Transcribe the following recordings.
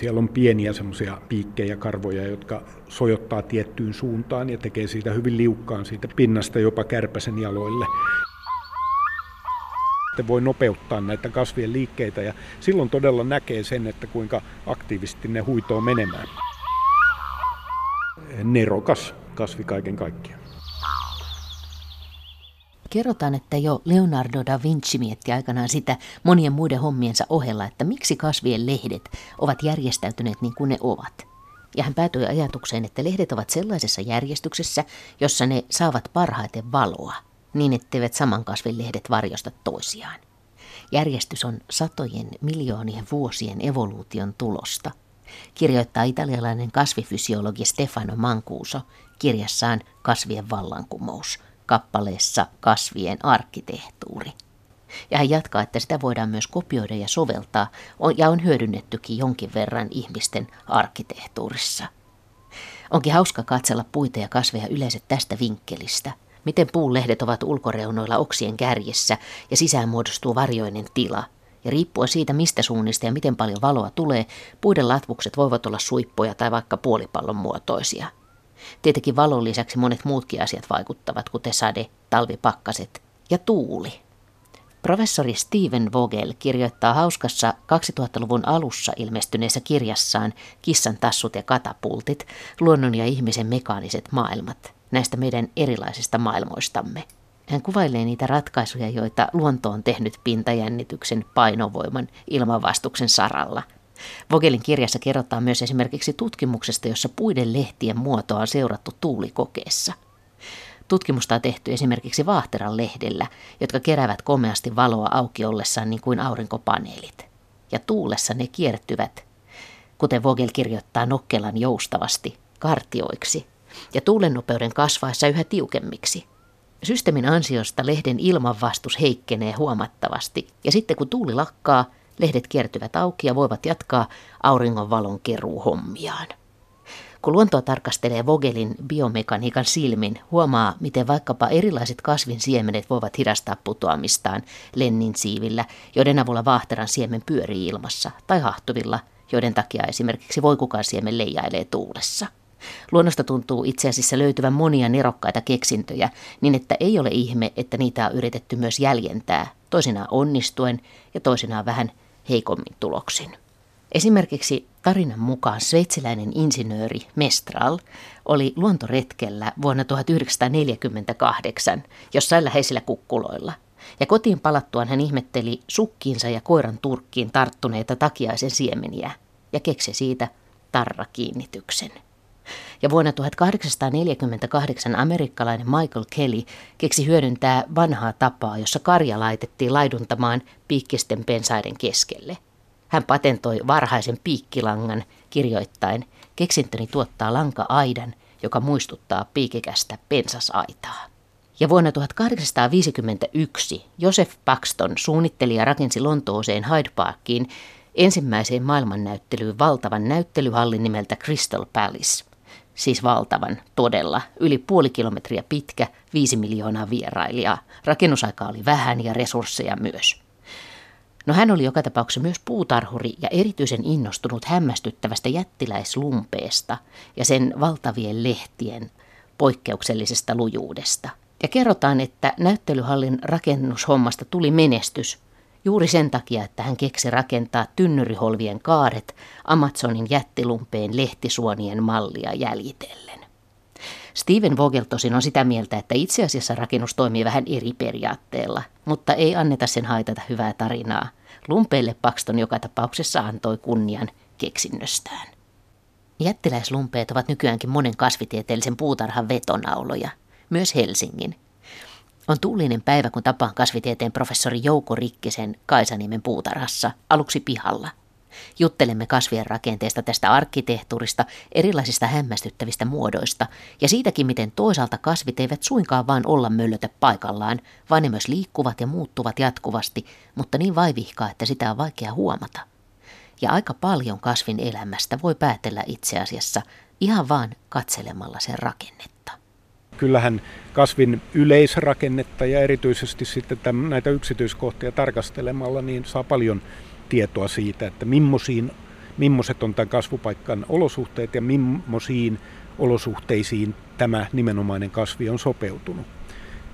Siellä on pieniä semmoisia piikkejä, karvoja, jotka sojottaa tiettyyn suuntaan ja tekee siitä hyvin liukkaan siitä pinnasta jopa kärpäsen jaloille. Sitten voi nopeuttaa näitä kasvien liikkeitä ja silloin todella näkee sen, että kuinka aktiivisesti ne huitoo menemään. Nerokas kasvi kaiken kaikkiaan. Kerrotaan, että jo Leonardo da Vinci mietti aikanaan sitä monien muiden hommiensa ohella, että miksi kasvien lehdet ovat järjestäytyneet niin kuin ne ovat. Ja hän päätyi ajatukseen, että lehdet ovat sellaisessa järjestyksessä, jossa ne saavat parhaiten valoa, niin etteivät saman kasvin lehdet varjosta toisiaan. Järjestys on satojen miljoonien vuosien evoluution tulosta, kirjoittaa italialainen kasvifysiologi Stefano Mancuso kirjassaan Kasvien vallankumous – kappaleessa Kasvien arkkitehtuuri. Ja hän jatkaa, että sitä voidaan myös kopioida ja soveltaa, ja on hyödynnettykin jonkin verran ihmisten arkkitehtuurissa. Onkin hauska katsella puita ja kasveja yleensä tästä vinkkelistä. Miten puun lehdet ovat ulkoreunoilla oksien kärjessä ja sisään muodostuu varjoinen tila. Ja riippuen siitä, mistä suunnista ja miten paljon valoa tulee, puiden latvukset voivat olla suippoja tai vaikka puolipallon muotoisia – Tietenkin valon lisäksi monet muutkin asiat vaikuttavat, kuten sade, talvipakkaset ja tuuli. Professori Steven Vogel kirjoittaa hauskassa 2000-luvun alussa ilmestyneessä kirjassaan Kissan tassut ja katapultit, luonnon ja ihmisen mekaaniset maailmat, näistä meidän erilaisista maailmoistamme. Hän kuvailee niitä ratkaisuja, joita luonto on tehnyt pintajännityksen, painovoiman, ilmanvastuksen saralla – Vogelin kirjassa kerrotaan myös esimerkiksi tutkimuksesta, jossa puiden lehtien muotoa on seurattu tuulikokeessa. Tutkimusta on tehty esimerkiksi vaahteran lehdellä, jotka keräävät komeasti valoa auki ollessaan niin kuin aurinkopaneelit. Ja tuulessa ne kiertyvät, kuten Vogel kirjoittaa nokkelan joustavasti, kartioiksi, ja tuulen nopeuden kasvaessa yhä tiukemmiksi. Systeemin ansiosta lehden ilmanvastus heikkenee huomattavasti, ja sitten kun tuuli lakkaa, Lehdet kiertyvät auki ja voivat jatkaa auringonvalon keruuhommiaan. Kun luontoa tarkastelee Vogelin biomekaniikan silmin, huomaa, miten vaikkapa erilaiset kasvin siemenet voivat hidastaa putoamistaan lennin siivillä, joiden avulla vaahteran siemen pyörii ilmassa, tai hahtuvilla, joiden takia esimerkiksi voikukan siemen leijailee tuulessa. Luonnosta tuntuu itse asiassa löytyvän monia nerokkaita keksintöjä, niin että ei ole ihme, että niitä on yritetty myös jäljentää, toisinaan onnistuen ja toisinaan vähän heikommin tuloksin. Esimerkiksi tarinan mukaan sveitsiläinen insinööri Mestral oli luontoretkellä vuonna 1948 jossain läheisillä kukkuloilla. Ja kotiin palattuaan hän ihmetteli sukkiinsa ja koiran turkkiin tarttuneita takiaisen siemeniä ja keksi siitä tarrakiinnityksen. Ja vuonna 1848 amerikkalainen Michael Kelly keksi hyödyntää vanhaa tapaa, jossa karja laitettiin laiduntamaan piikkisten pensaiden keskelle. Hän patentoi varhaisen piikkilangan kirjoittain, keksintöni tuottaa lanka-aidan, joka muistuttaa piikikästä pensasaitaa. Ja vuonna 1851 Joseph Paxton suunnitteli ja rakensi Lontooseen Hyde Parkiin ensimmäiseen maailmannäyttelyyn valtavan näyttelyhallin nimeltä Crystal Palace siis valtavan, todella, yli puoli kilometriä pitkä, viisi miljoonaa vierailijaa. Rakennusaika oli vähän ja resursseja myös. No hän oli joka tapauksessa myös puutarhuri ja erityisen innostunut hämmästyttävästä jättiläislumpeesta ja sen valtavien lehtien poikkeuksellisesta lujuudesta. Ja kerrotaan, että näyttelyhallin rakennushommasta tuli menestys Juuri sen takia, että hän keksi rakentaa tynnyriholvien kaaret Amazonin jättilumpeen lehtisuonien mallia jäljitellen. Steven Vogel tosin on sitä mieltä, että itse asiassa rakennus toimii vähän eri periaatteella, mutta ei anneta sen haitata hyvää tarinaa. Lumpeille Paxton joka tapauksessa antoi kunnian keksinnöstään. Jättiläislumpeet ovat nykyäänkin monen kasvitieteellisen puutarhan vetonauloja, myös Helsingin – on tuulinen päivä, kun tapaan kasvitieteen professori Jouko Rikkisen Kaisaniemen puutarhassa, aluksi pihalla. Juttelemme kasvien rakenteesta tästä arkkitehtuurista, erilaisista hämmästyttävistä muodoista ja siitäkin, miten toisaalta kasvit eivät suinkaan vain olla möllötä paikallaan, vaan ne myös liikkuvat ja muuttuvat jatkuvasti, mutta niin vaivihkaa, että sitä on vaikea huomata. Ja aika paljon kasvin elämästä voi päätellä itse asiassa ihan vaan katselemalla sen rakennetta kyllähän kasvin yleisrakennetta ja erityisesti sitten tämän, näitä yksityiskohtia tarkastelemalla niin saa paljon tietoa siitä, että millaiset on tämän kasvupaikan olosuhteet ja millaisiin olosuhteisiin tämä nimenomainen kasvi on sopeutunut.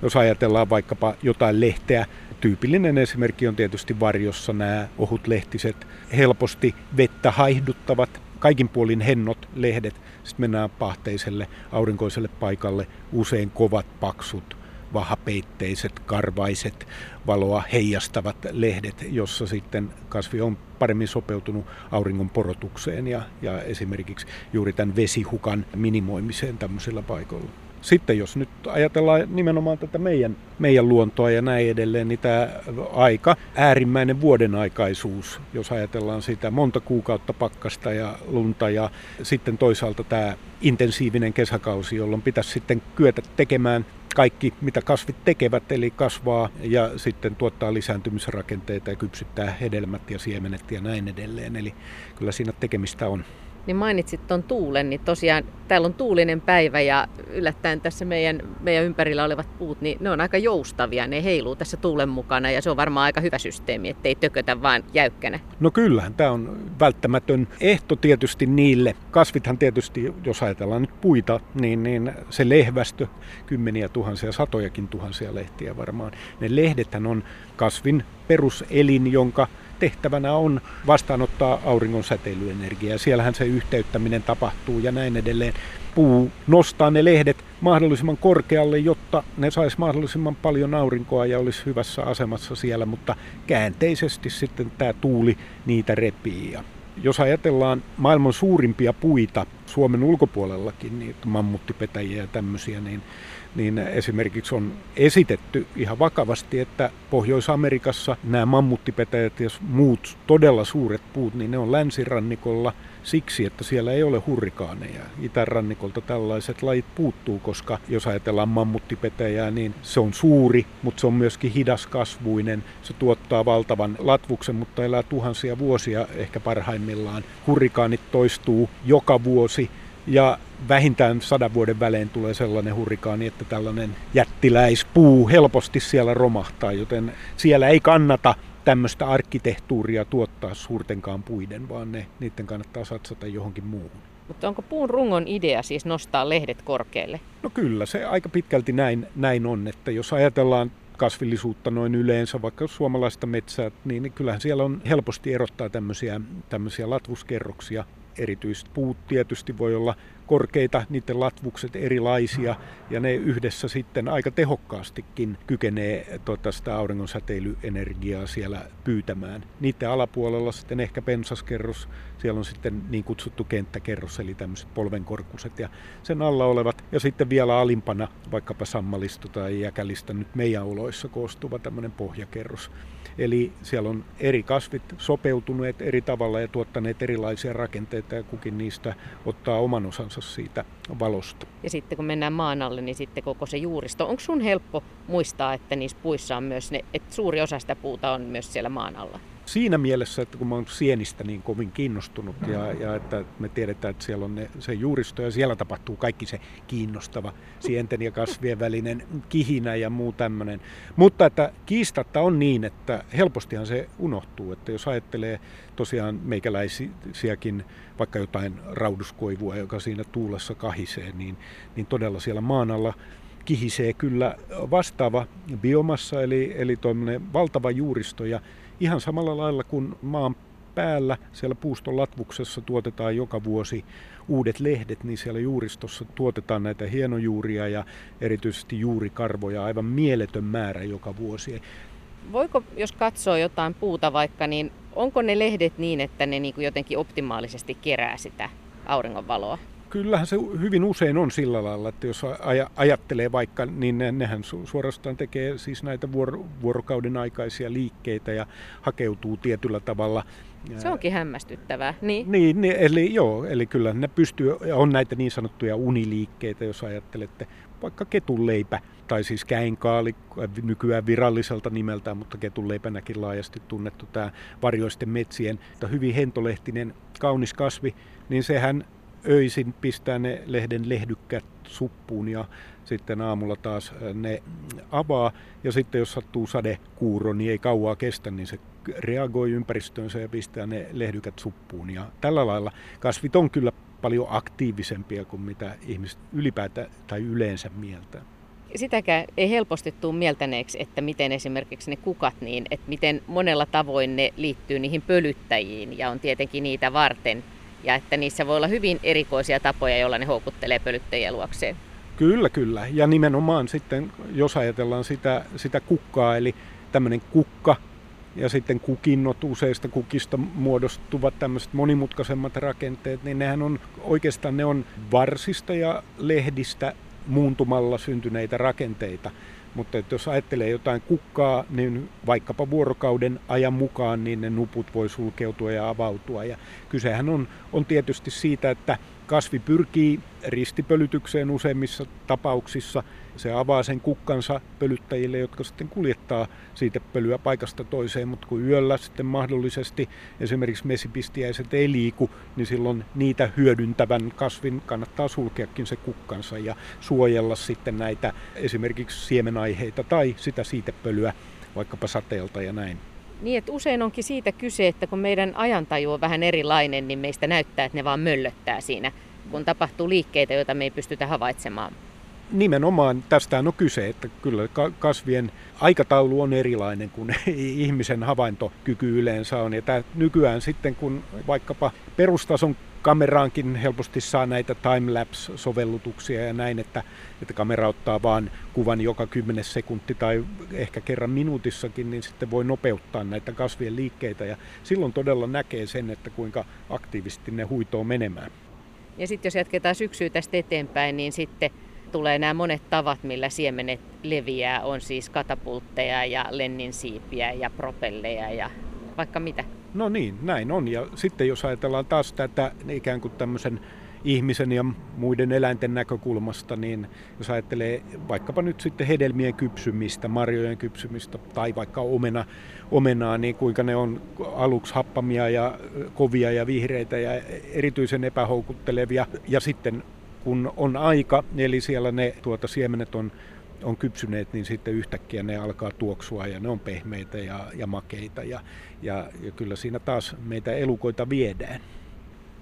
Jos ajatellaan vaikkapa jotain lehteä, tyypillinen esimerkki on tietysti varjossa nämä ohutlehtiset, helposti vettä haihduttavat, kaikin puolin hennot lehdet. Sitten mennään pahteiselle aurinkoiselle paikalle, usein kovat, paksut, vahapeitteiset, karvaiset, valoa heijastavat lehdet, jossa sitten kasvi on paremmin sopeutunut auringon porotukseen ja, ja esimerkiksi juuri tämän vesihukan minimoimiseen tämmöisillä paikoilla. Sitten jos nyt ajatellaan nimenomaan tätä meidän, meidän luontoa ja näin edelleen, niin tämä aika, äärimmäinen vuoden aikaisuus, jos ajatellaan sitä monta kuukautta pakkasta ja lunta ja sitten toisaalta tämä intensiivinen kesäkausi, jolloin pitäisi sitten kyetä tekemään kaikki, mitä kasvit tekevät, eli kasvaa ja sitten tuottaa lisääntymisrakenteita ja kypsyttää hedelmät ja siemenet ja näin edelleen. Eli kyllä siinä tekemistä on niin mainitsit tuon tuulen, niin tosiaan täällä on tuulinen päivä ja yllättäen tässä meidän, meidän ympärillä olevat puut, niin ne on aika joustavia, ne heiluu tässä tuulen mukana ja se on varmaan aika hyvä systeemi, ettei tökötä vaan jäykkänä. No kyllähän, tämä on välttämätön ehto tietysti niille. Kasvithan tietysti, jos ajatellaan nyt puita, niin, niin se lehvästö, kymmeniä tuhansia, satojakin tuhansia lehtiä varmaan. Ne lehdethän on kasvin peruselin, jonka tehtävänä on vastaanottaa auringon säteilyenergiaa. Siellähän se yhteyttäminen tapahtuu ja näin edelleen. Puu nostaa ne lehdet mahdollisimman korkealle, jotta ne sais mahdollisimman paljon aurinkoa ja olisi hyvässä asemassa siellä, mutta käänteisesti sitten tämä tuuli niitä repii. Jos ajatellaan maailman suurimpia puita Suomen ulkopuolellakin, niin mammuttipetäjiä ja tämmöisiä, niin niin esimerkiksi on esitetty ihan vakavasti, että Pohjois-Amerikassa nämä mammuttipetäjät ja muut todella suuret puut, niin ne on länsirannikolla siksi, että siellä ei ole hurrikaaneja. Itärannikolta tällaiset lajit puuttuu, koska jos ajatellaan mammuttipetäjää, niin se on suuri, mutta se on myöskin hidaskasvuinen. Se tuottaa valtavan latvuksen, mutta elää tuhansia vuosia ehkä parhaimmillaan. Hurrikaanit toistuu joka vuosi ja vähintään sadan vuoden välein tulee sellainen hurrikaani, että tällainen jättiläispuu helposti siellä romahtaa, joten siellä ei kannata tämmöistä arkkitehtuuria tuottaa suurtenkaan puiden, vaan ne, niiden kannattaa satsata johonkin muuhun. Mutta onko puun rungon idea siis nostaa lehdet korkealle? No kyllä, se aika pitkälti näin, näin on, että jos ajatellaan kasvillisuutta noin yleensä, vaikka suomalaista metsää, niin kyllähän siellä on helposti erottaa tämmöisiä, tämmöisiä latvuskerroksia erityiset puut tietysti voi olla korkeita, niiden latvukset erilaisia ja ne yhdessä sitten aika tehokkaastikin kykenee tota, sitä auringon säteilyenergiaa siellä pyytämään. Niiden alapuolella sitten ehkä pensaskerros, siellä on sitten niin kutsuttu kenttäkerros eli tämmöiset polvenkorkuset ja sen alla olevat ja sitten vielä alimpana vaikkapa sammalista tai jäkälistä nyt meidän oloissa koostuva tämmöinen pohjakerros. Eli siellä on eri kasvit sopeutuneet eri tavalla ja tuottaneet erilaisia rakenteita ja kukin niistä ottaa oman osansa siitä valosta. Ja sitten kun mennään maan alle, niin sitten koko se juuristo. Onko sun helppo muistaa, että niissä puissa on myös ne, että suuri osa sitä puuta on myös siellä maan alla? Siinä mielessä, että kun mä oon sienistä niin kovin kiinnostunut ja, ja että me tiedetään, että siellä on ne, se juuristo ja siellä tapahtuu kaikki se kiinnostava sienten ja kasvien välinen kihinä ja muu tämmöinen. Mutta että kiistatta on niin, että helpostihan se unohtuu, että jos ajattelee tosiaan meikäläisiäkin, vaikka jotain rauduskoivua, joka siinä tuulessa kahisee, niin, niin todella siellä maan alla kihisee kyllä vastaava biomassa, eli, eli valtava juuristo ja ihan samalla lailla kuin maan päällä siellä puuston latvuksessa tuotetaan joka vuosi uudet lehdet, niin siellä juuristossa tuotetaan näitä hienojuuria ja erityisesti juurikarvoja aivan mieletön määrä joka vuosi. Voiko, jos katsoo jotain puuta vaikka, niin onko ne lehdet niin, että ne niin kuin jotenkin optimaalisesti kerää sitä auringonvaloa? Kyllähän se hyvin usein on sillä lailla, että jos ajattelee vaikka, niin nehän suorastaan tekee siis näitä vuorokauden aikaisia liikkeitä ja hakeutuu tietyllä tavalla se onkin hämmästyttävää. Niin. Niin, niin eli joo, eli kyllä ne pystyy, on näitä niin sanottuja uniliikkeitä, jos ajattelette vaikka ketunleipä, tai siis käinkaali, nykyään viralliselta nimeltään, mutta ketunleipänäkin laajasti tunnettu tämä varjoisten metsien, hyvin hentolehtinen, kaunis kasvi, niin sehän öisin pistää ne lehden lehdykkät suppuun ja sitten aamulla taas ne avaa. Ja sitten jos sattuu sadekuuro, niin ei kauaa kestä, niin se reagoi ympäristöönsä ja pistää ne lehdykät suppuun. Ja tällä lailla kasvit on kyllä paljon aktiivisempia kuin mitä ihmiset ylipäätään tai yleensä mieltä. Sitäkään ei helposti tule mieltäneeksi, että miten esimerkiksi ne kukat, niin että miten monella tavoin ne liittyy niihin pölyttäjiin ja on tietenkin niitä varten. Ja että niissä voi olla hyvin erikoisia tapoja, joilla ne houkuttelee pölyttäjiä luokseen. Kyllä, kyllä. Ja nimenomaan sitten, jos ajatellaan sitä, sitä kukkaa, eli tämmöinen kukka ja sitten kukinnot useista kukista muodostuvat tämmöiset monimutkaisemmat rakenteet, niin nehän on oikeastaan ne on varsista ja lehdistä muuntumalla syntyneitä rakenteita. Mutta että jos ajattelee jotain kukkaa, niin vaikkapa vuorokauden ajan mukaan niin ne nuput voi sulkeutua ja avautua. Ja kysehän on, on tietysti siitä, että kasvi pyrkii ristipölytykseen useimmissa tapauksissa – se avaa sen kukkansa pölyttäjille, jotka sitten kuljettaa siitä pölyä paikasta toiseen, mutta kun yöllä sitten mahdollisesti esimerkiksi mesipistiäiset ei liiku, niin silloin niitä hyödyntävän kasvin kannattaa sulkeakin se kukkansa ja suojella sitten näitä esimerkiksi siemenaiheita tai sitä siitepölyä vaikkapa sateelta ja näin. Niin, että usein onkin siitä kyse, että kun meidän ajantaju on vähän erilainen, niin meistä näyttää, että ne vaan möllöttää siinä, kun tapahtuu liikkeitä, joita me ei pystytä havaitsemaan nimenomaan tästä on kyse, että kyllä kasvien aikataulu on erilainen kuin ihmisen havaintokyky yleensä on. Ja tämä nykyään sitten, kun vaikkapa perustason kameraankin helposti saa näitä timelapse-sovellutuksia ja näin, että, että kamera ottaa vaan kuvan joka 10 sekunti tai ehkä kerran minuutissakin, niin sitten voi nopeuttaa näitä kasvien liikkeitä ja silloin todella näkee sen, että kuinka aktiivisesti ne huitoo menemään. Ja sitten jos jatketaan syksyä tästä eteenpäin, niin sitten tulee nämä monet tavat, millä siemenet leviää. On siis katapultteja ja lenninsiipiä ja propelleja ja vaikka mitä. No niin, näin on. Ja sitten jos ajatellaan taas tätä ikään kuin tämmöisen ihmisen ja muiden eläinten näkökulmasta, niin jos ajattelee vaikkapa nyt sitten hedelmien kypsymistä, marjojen kypsymistä tai vaikka omena, omenaa, niin kuinka ne on aluksi happamia ja kovia ja vihreitä ja erityisen epähoukuttelevia ja sitten kun on aika, eli siellä ne tuota, siemenet on, on kypsyneet, niin sitten yhtäkkiä ne alkaa tuoksua ja ne on pehmeitä ja, ja makeita ja, ja, ja kyllä siinä taas meitä elukoita viedään.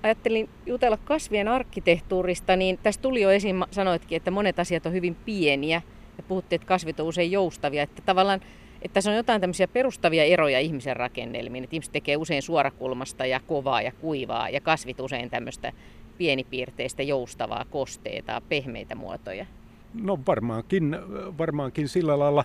Ajattelin jutella kasvien arkkitehtuurista, niin tässä tuli jo esiin, sanoitkin, että monet asiat on hyvin pieniä ja puhuttiin, että kasvit on usein joustavia, että tavallaan että tässä on jotain tämmöisiä perustavia eroja ihmisen rakennelmiin, että ihmiset tekee usein suorakulmasta ja kovaa ja kuivaa ja kasvit usein tämmöistä pienipiirteistä, joustavaa, kosteita, pehmeitä muotoja? No varmaankin, varmaankin sillä lailla.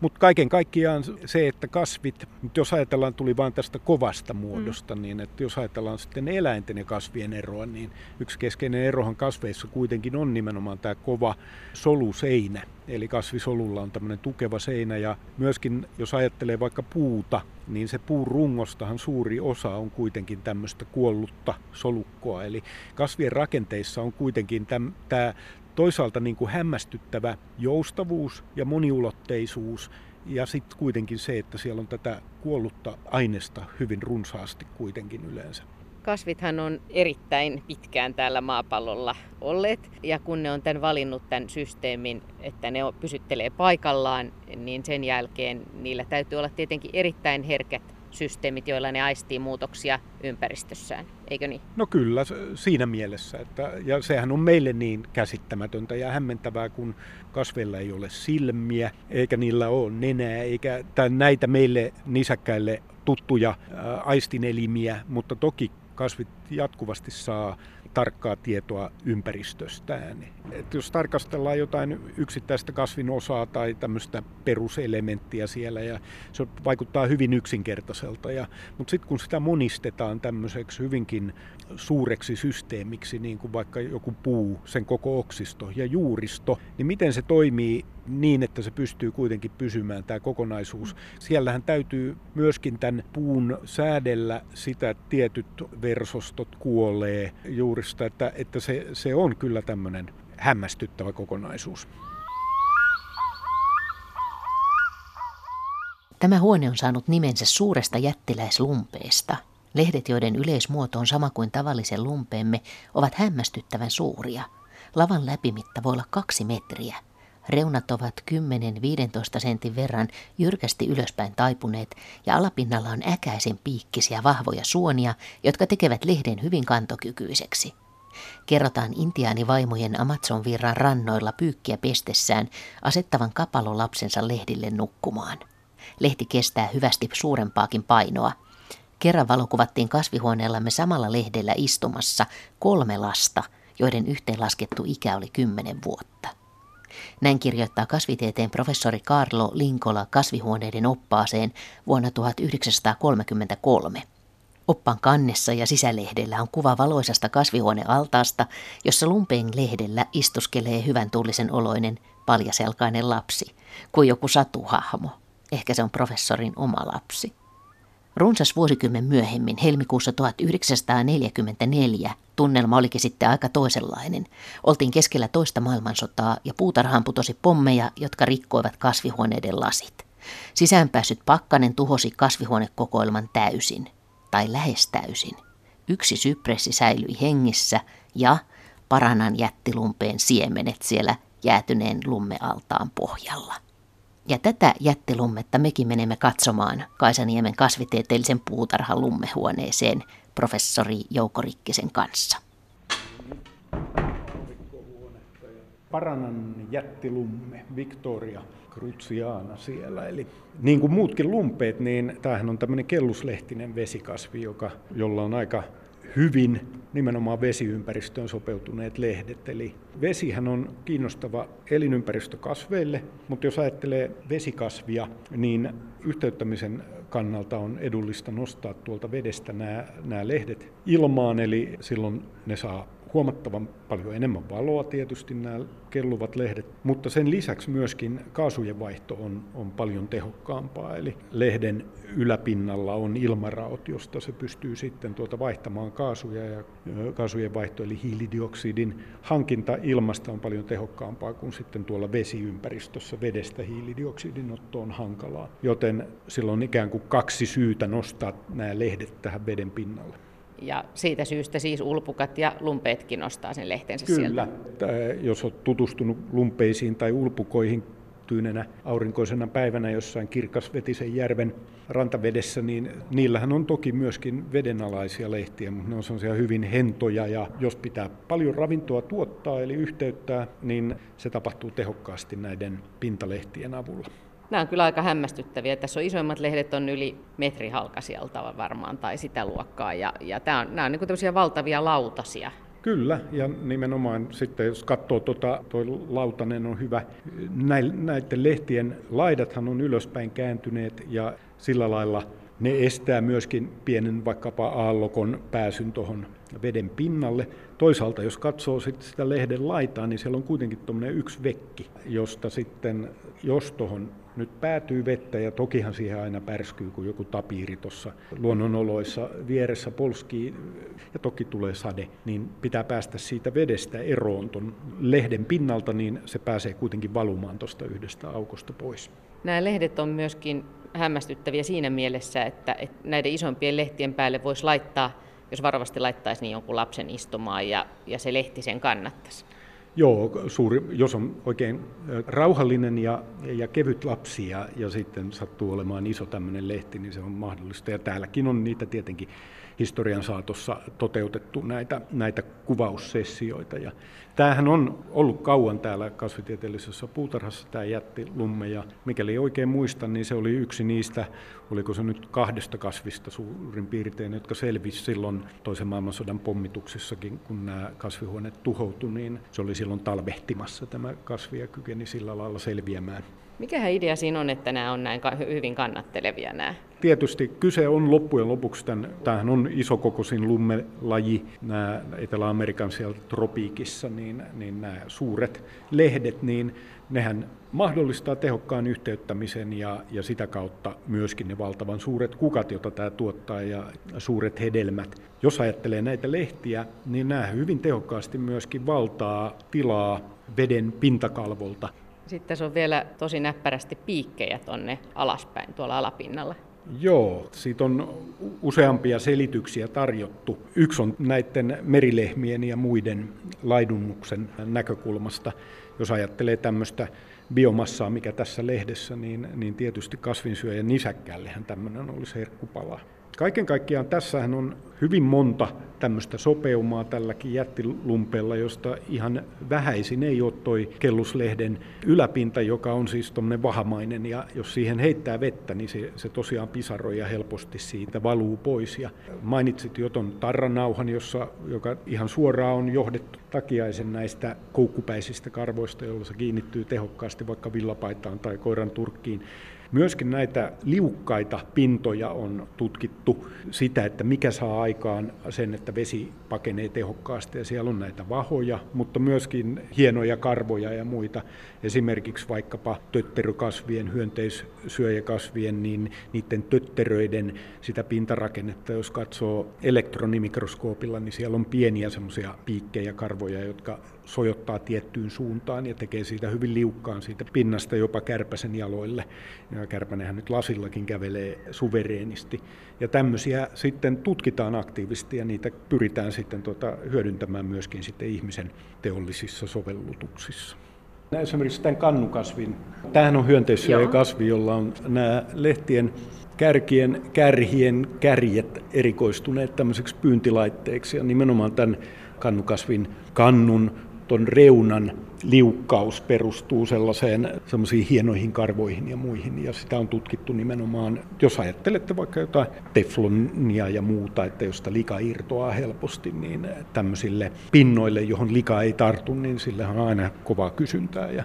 Mutta kaiken kaikkiaan se, että kasvit, jos ajatellaan, tuli vain tästä kovasta muodosta, mm. niin että jos ajatellaan sitten eläinten ja kasvien eroa, niin yksi keskeinen erohan kasveissa kuitenkin on nimenomaan tämä kova soluseinä. Eli kasvisolulla on tämmöinen tukeva seinä ja myöskin jos ajattelee vaikka puuta, niin se puun rungostahan suuri osa on kuitenkin tämmöistä kuollutta solukkoa. Eli kasvien rakenteissa on kuitenkin tämä toisaalta niin kuin hämmästyttävä joustavuus ja moniulotteisuus ja sitten kuitenkin se, että siellä on tätä kuollutta aineesta hyvin runsaasti kuitenkin yleensä. Kasvithan on erittäin pitkään täällä maapallolla olleet ja kun ne on tämän valinnut tämän systeemin, että ne pysyttelee paikallaan, niin sen jälkeen niillä täytyy olla tietenkin erittäin herkät systeemit, joilla ne aistii muutoksia ympäristössään, eikö niin? No kyllä, siinä mielessä. Että, ja sehän on meille niin käsittämätöntä ja hämmentävää, kun kasveilla ei ole silmiä, eikä niillä ole nenää, eikä näitä meille nisäkkäille tuttuja aistinelimiä, mutta toki kasvit jatkuvasti saa tarkkaa tietoa ympäristöstään. Et jos tarkastellaan jotain yksittäistä kasvin osaa tai tämmöistä peruselementtiä siellä, ja se vaikuttaa hyvin yksinkertaiselta, ja, mutta sitten kun sitä monistetaan tämmöiseksi hyvinkin suureksi systeemiksi, niin kuin vaikka joku puu, sen koko oksisto ja juuristo, niin miten se toimii niin, että se pystyy kuitenkin pysymään tämä kokonaisuus. Siellähän täytyy myöskin tämän puun säädellä sitä, että tietyt versostot kuolee juurista, että, että se, se on kyllä tämmöinen hämmästyttävä kokonaisuus. Tämä huone on saanut nimensä suuresta jättiläislumpeesta – Lehdet, joiden yleismuoto on sama kuin tavallisen lumpeemme, ovat hämmästyttävän suuria. Lavan läpimitta voi olla kaksi metriä. Reunat ovat 10-15 sentin verran jyrkästi ylöspäin taipuneet ja alapinnalla on äkäisen piikkisiä vahvoja suonia, jotka tekevät lehden hyvin kantokykyiseksi. Kerrotaan intiaanivaimojen Amazonvirran rannoilla pyykkiä pestessään asettavan kapalolapsensa lehdille nukkumaan. Lehti kestää hyvästi suurempaakin painoa. Kerran valokuvattiin kasvihuoneellamme samalla lehdellä istumassa kolme lasta, joiden yhteenlaskettu ikä oli kymmenen vuotta. Näin kirjoittaa kasvitieteen professori Carlo Linkola kasvihuoneiden oppaaseen vuonna 1933. Oppan kannessa ja sisälehdellä on kuva valoisasta kasvihuonealtaasta, jossa lumpeen lehdellä istuskelee hyvän tullisen oloinen paljaselkainen lapsi, kuin joku satuhahmo. Ehkä se on professorin oma lapsi. Runsas vuosikymmen myöhemmin, helmikuussa 1944, tunnelma olikin sitten aika toisenlainen. Oltiin keskellä toista maailmansotaa ja puutarhaan putosi pommeja, jotka rikkoivat kasvihuoneiden lasit. Sisäänpäässyt pakkanen tuhosi kasvihuonekokoelman täysin, tai lähes täysin. Yksi sypressi säilyi hengissä ja paranan jättilumpeen siemenet siellä jäätyneen lummealtaan pohjalla. Ja tätä jättilummetta mekin menemme katsomaan Kaisaniemen kasvitieteellisen puutarhan lummehuoneeseen professori Jouko Rikkisen kanssa. Paranan jättilumme, Victoria Cruciana siellä. Eli niin kuin muutkin lumpeet, niin tämähän on tämmöinen kelluslehtinen vesikasvi, joka, jolla on aika hyvin nimenomaan vesiympäristöön sopeutuneet lehdet. Eli vesihän on kiinnostava elinympäristö kasveille, mutta jos ajattelee vesikasvia, niin yhteyttämisen kannalta on edullista nostaa tuolta vedestä nämä, nämä lehdet ilmaan, eli silloin ne saa huomattavan paljon enemmän valoa tietysti nämä kelluvat lehdet, mutta sen lisäksi myöskin kaasujen vaihto on, on paljon tehokkaampaa. Eli lehden yläpinnalla on ilmaraot, josta se pystyy sitten tuota vaihtamaan kaasuja ja kaasujen vaihto eli hiilidioksidin hankinta ilmasta on paljon tehokkaampaa kuin sitten tuolla vesiympäristössä vedestä hiilidioksidin otto on hankalaa. Joten silloin on ikään kuin kaksi syytä nostaa nämä lehdet tähän veden pinnalle. Ja siitä syystä siis ulpukat ja lumpeetkin nostaa sen lehtensä Kyllä. sieltä. Kyllä, jos olet tutustunut lumpeisiin tai ulpukoihin tyynenä aurinkoisena päivänä jossain kirkasvetisen järven rantavedessä, niin niillähän on toki myöskin vedenalaisia lehtiä, mutta ne on sellaisia hyvin hentoja ja jos pitää paljon ravintoa tuottaa eli yhteyttää, niin se tapahtuu tehokkaasti näiden pintalehtien avulla. Nämä on kyllä aika hämmästyttäviä. Tässä on isoimmat lehdet on yli metrihalkasijalta varmaan tai sitä luokkaa. Ja, ja tämä on, nämä on niin valtavia lautasia. Kyllä, ja nimenomaan sitten jos katsoo, tuota, tuo lautanen on hyvä. Näiden lehtien laidathan on ylöspäin kääntyneet ja sillä lailla ne estää myöskin pienen vaikkapa aallokon pääsyn tuohon veden pinnalle. Toisaalta jos katsoo sitten sitä lehden laitaa, niin siellä on kuitenkin tuommoinen yksi vekki, josta sitten, jos tuohon nyt päätyy vettä ja tokihan siihen aina pärskyy, kun joku tapiiri tuossa luonnonoloissa vieressä polskii ja toki tulee sade, niin pitää päästä siitä vedestä eroon tuon lehden pinnalta, niin se pääsee kuitenkin valumaan tuosta yhdestä aukosta pois. Nämä lehdet on myöskin hämmästyttäviä siinä mielessä, että, että näiden isompien lehtien päälle voisi laittaa, jos varovasti laittaisi niin jonkun lapsen istumaan ja, ja se lehti sen kannattaisi. Joo, suuri, jos on oikein rauhallinen ja, ja kevyt lapsi ja, ja sitten sattuu olemaan iso tämmöinen lehti, niin se on mahdollista. Ja täälläkin on niitä tietenkin historian saatossa toteutettu näitä, näitä kuvaussessioita. Ja tämähän on ollut kauan täällä kasvitieteellisessä puutarhassa tämä jättilumme ja mikäli oikein muistan, niin se oli yksi niistä, oliko se nyt kahdesta kasvista suurin piirtein, jotka selvisi silloin toisen maailmansodan pommituksissakin, kun nämä kasvihuoneet tuhoutui, niin se oli silloin talvehtimassa tämä kasvi ja kykeni sillä lailla selviämään. Mikähän idea siinä on, että nämä on näin hyvin kannattelevia nämä? Tietysti kyse on loppujen lopuksi, tämän, tämähän on isokokoisin lummelaji, nämä Etelä-Amerikan siellä tropiikissa, niin, niin nämä suuret lehdet, niin nehän mahdollistaa tehokkaan yhteyttämisen ja, ja sitä kautta myöskin ne valtavan suuret kukat, joita tämä tuottaa ja suuret hedelmät. Jos ajattelee näitä lehtiä, niin nämä hyvin tehokkaasti myöskin valtaa tilaa veden pintakalvolta sitten tässä on vielä tosi näppärästi piikkejä tonne alaspäin tuolla alapinnalla. Joo, siitä on useampia selityksiä tarjottu. Yksi on näiden merilehmien ja muiden laidunnuksen näkökulmasta. Jos ajattelee tämmöistä biomassaa, mikä tässä lehdessä, niin, niin tietysti kasvinsyöjän nisäkkäällehän tämmöinen olisi herkkupala. Kaiken kaikkiaan tässähän on hyvin monta tämmöistä sopeumaa tälläkin jättilumpeella, josta ihan vähäisin ei ole toi kelluslehden yläpinta, joka on siis tuommoinen vahamainen, ja jos siihen heittää vettä, niin se, se tosiaan pisaroi ja helposti siitä valuu pois. Ja mainitsit jo tuon tarranauhan, jossa, joka ihan suoraan on johdettu takiaisen näistä koukkupäisistä karvoista, joilla se kiinnittyy tehokkaasti vaikka villapaitaan tai koiran turkkiin. Myöskin näitä liukkaita pintoja on tutkittu sitä, että mikä saa aikaan sen, että vesi pakenee tehokkaasti. Ja siellä on näitä vahoja, mutta myöskin hienoja karvoja ja muita. Esimerkiksi vaikkapa tötterökasvien, hyönteissyöjäkasvien, niin niiden tötteröiden sitä pintarakennetta, jos katsoo elektronimikroskoopilla, niin siellä on pieniä semmoisia piikkejä, karvoja, jotka sojottaa tiettyyn suuntaan ja tekee siitä hyvin liukkaan siitä pinnasta jopa kärpäsen jaloille. Ja kärpänenhän nyt lasillakin kävelee suvereenisti. Ja tämmöisiä sitten tutkitaan aktiivisesti ja niitä pyritään sitten tuota hyödyntämään myöskin sitten ihmisen teollisissa sovellutuksissa. Esimerkiksi tämän kannukasvin. Tämähän on hyönteissyöjä kasvi, jolla on nämä lehtien kärkien, kärhien kärjet erikoistuneet tämmöiseksi pyyntilaitteiksi ja nimenomaan tämän kannukasvin kannun tuon reunan liukkaus perustuu sellaiseen semmoisiin hienoihin karvoihin ja muihin, ja sitä on tutkittu nimenomaan, jos ajattelette vaikka jotain teflonia ja muuta, että josta lika irtoaa helposti, niin tämmöisille pinnoille, johon lika ei tartu, niin sillä on aina kovaa kysyntää, ja,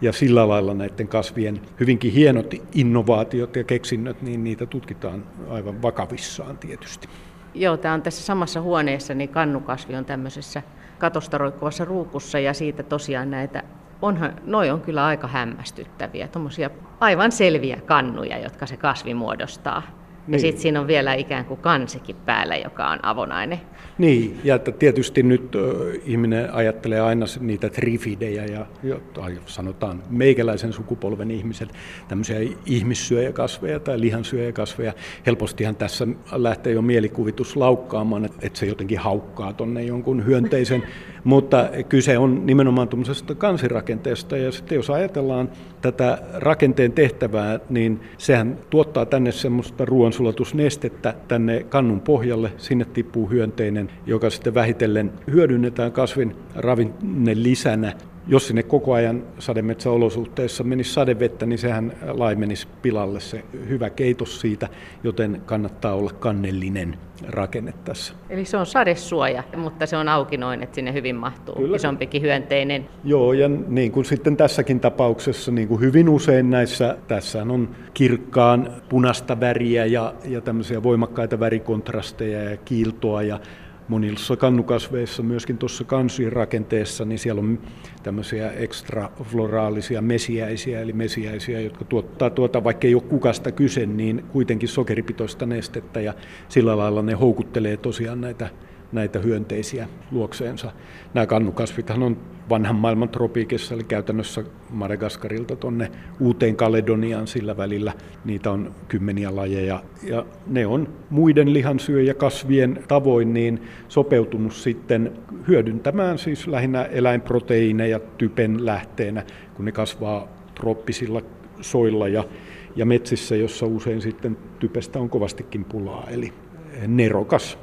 ja sillä lailla näiden kasvien hyvinkin hienot innovaatiot ja keksinnöt, niin niitä tutkitaan aivan vakavissaan tietysti. Joo, tämä on tässä samassa huoneessa, niin kannukasvi on tämmöisessä katosta roikkuvassa ruukussa ja siitä tosiaan näitä onhan, noi on kyllä aika hämmästyttäviä, tuommoisia aivan selviä kannuja, jotka se kasvi muodostaa. Niin. Ja sitten siinä on vielä ikään kuin kansikin päällä, joka on avonainen. Niin, ja että tietysti nyt ihminen ajattelee aina niitä trifidejä ja, tai sanotaan meikäläisen sukupolven ihmiset, tämmöisiä ihmissyöjäkasveja tai lihansyöjäkasveja. Helpostihan tässä lähtee jo mielikuvitus laukkaamaan, että, että se jotenkin haukkaa tuonne jonkun hyönteisen mutta kyse on nimenomaan tuommoisesta kansirakenteesta ja sitten jos ajatellaan tätä rakenteen tehtävää, niin sehän tuottaa tänne semmoista ruoansulatusnestettä tänne kannun pohjalle, sinne tippuu hyönteinen, joka sitten vähitellen hyödynnetään kasvin ravinne lisänä jos sinne koko ajan sademetsäolosuhteissa menisi sadevettä, niin sehän laimenisi pilalle se hyvä keitos siitä, joten kannattaa olla kannellinen rakenne tässä. Eli se on sadesuoja, mutta se on auki noin, että sinne hyvin mahtuu Kyllä. isompikin hyönteinen. Joo, ja niin kuin sitten tässäkin tapauksessa, niin kuin hyvin usein näissä, tässä on kirkkaan punasta väriä ja, ja tämmöisiä voimakkaita värikontrasteja ja kiiltoa ja monissa kannukasveissa, myöskin tuossa kansien rakenteessa, niin siellä on tämmöisiä ekstrafloraalisia mesiäisiä, eli mesiäisiä, jotka tuottaa tuota, vaikka ei ole kukasta kyse, niin kuitenkin sokeripitoista nestettä, ja sillä lailla ne houkuttelee tosiaan näitä näitä hyönteisiä luokseensa. Nämä kannukasvithan on vanhan maailman tropiikissa, eli käytännössä Madagaskarilta tuonne Uuteen Kaledoniaan sillä välillä. Niitä on kymmeniä lajeja, ja ne on muiden lihansyöjäkasvien tavoin niin sopeutunut sitten hyödyntämään siis lähinnä eläinproteiineja typen lähteenä, kun ne kasvaa trooppisilla soilla ja, ja metsissä, jossa usein sitten typestä on kovastikin pulaa, eli nerokas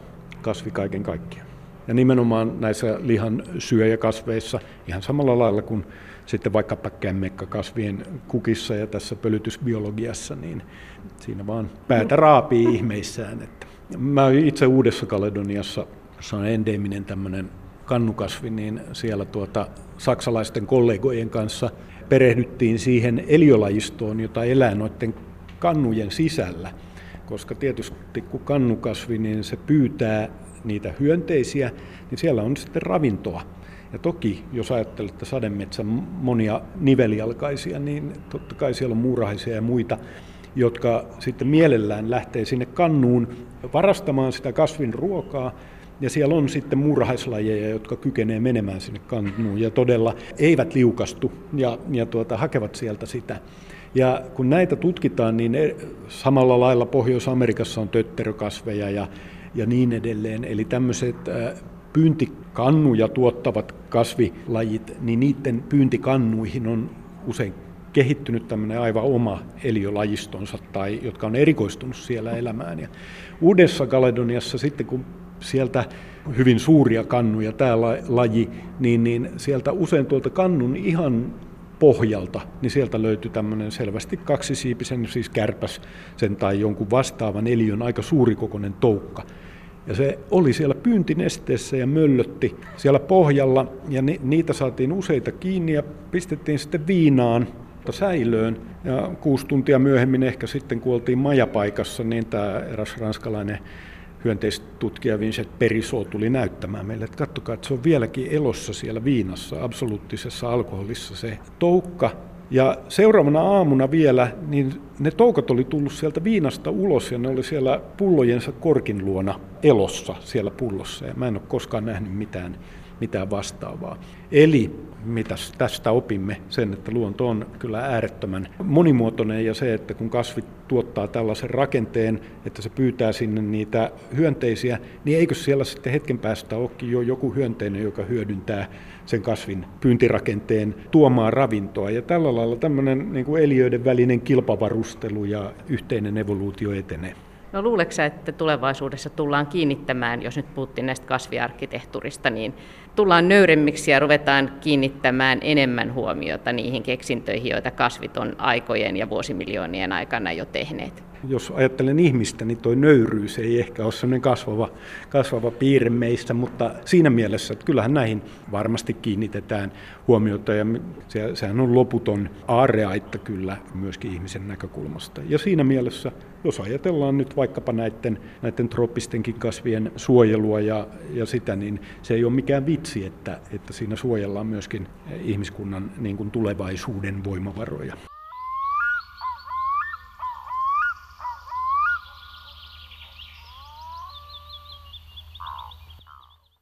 kasvi kaiken kaikkiaan. Ja nimenomaan näissä lihan syöjäkasveissa ihan samalla lailla kuin sitten vaikkapa kämmekkakasvien kukissa ja tässä pölytysbiologiassa, niin siinä vaan päätä raapii ihmeissään. Että mä itse Uudessa Kaledoniassa, se on endeminen tämmöinen kannukasvi, niin siellä tuota, saksalaisten kollegojen kanssa perehdyttiin siihen eliolajistoon, jota elää noiden kannujen sisällä – koska tietysti kun kannukasvi, niin se pyytää niitä hyönteisiä, niin siellä on sitten ravintoa. Ja toki, jos ajattelette sademetsän monia nivelialkaisia, niin totta kai siellä on muurahaisia ja muita, jotka sitten mielellään lähtee sinne kannuun varastamaan sitä kasvin ruokaa, ja siellä on sitten muurahaislajeja, jotka kykenee menemään sinne kannuun ja todella eivät liukastu ja, ja tuota, hakevat sieltä sitä. Ja kun näitä tutkitaan, niin samalla lailla Pohjois-Amerikassa on tötterökasveja ja, ja niin edelleen. Eli tämmöiset pyyntikannuja tuottavat kasvilajit, niin niiden pyyntikannuihin on usein kehittynyt tämmöinen aivan oma eliölajistonsa, tai jotka on erikoistunut siellä elämään. Ja Uudessa Kaledoniassa sitten, kun sieltä hyvin suuria kannuja tämä laji, niin, niin sieltä usein tuolta kannun ihan pohjalta, niin sieltä löytyi tämmöinen selvästi kaksisiipisen, siis kärpäs sen tai jonkun vastaavan eliön aika suurikokoinen toukka. Ja se oli siellä pyyntinesteessä ja möllötti siellä pohjalla ja ni, niitä saatiin useita kiinni ja pistettiin sitten viinaan säilöön. Ja kuusi tuntia myöhemmin ehkä sitten kuoltiin majapaikassa, niin tämä eräs ranskalainen hyönteistutkija Vincent Periso tuli näyttämään meille, että katsokaa, että se on vieläkin elossa siellä viinassa, absoluuttisessa alkoholissa se toukka. Ja seuraavana aamuna vielä, niin ne toukat oli tullut sieltä viinasta ulos ja ne oli siellä pullojensa korkin luona elossa siellä pullossa. Ja mä en ole koskaan nähnyt mitään mitään vastaavaa. Eli mitä tästä opimme? Sen, että luonto on kyllä äärettömän monimuotoinen ja se, että kun kasvi tuottaa tällaisen rakenteen, että se pyytää sinne niitä hyönteisiä, niin eikö siellä sitten hetken päästä olekin jo joku hyönteinen, joka hyödyntää sen kasvin pyyntirakenteen tuomaan ravintoa. Ja tällä lailla tämmöinen niin kuin eliöiden välinen kilpavarustelu ja yhteinen evoluutio etenee. No luuleeko että tulevaisuudessa tullaan kiinnittämään, jos nyt puhuttiin näistä kasviarkkitehtuurista, niin tullaan nöyremmiksi ja ruvetaan kiinnittämään enemmän huomiota niihin keksintöihin, joita kasvit on aikojen ja vuosimiljoonien aikana jo tehneet? Jos ajattelen ihmistä, niin tuo nöyryys ei ehkä ole sellainen kasvava, kasvava piirre meistä, mutta siinä mielessä, että kyllähän näihin varmasti kiinnitetään huomiota ja se, sehän on loputon aareaitta kyllä myöskin ihmisen näkökulmasta. Ja siinä mielessä, jos ajatellaan nyt vaikkapa näiden, näiden trooppistenkin kasvien suojelua ja, ja sitä, niin se ei ole mikään vitsi, että, että siinä suojellaan myöskin ihmiskunnan niin kuin tulevaisuuden voimavaroja.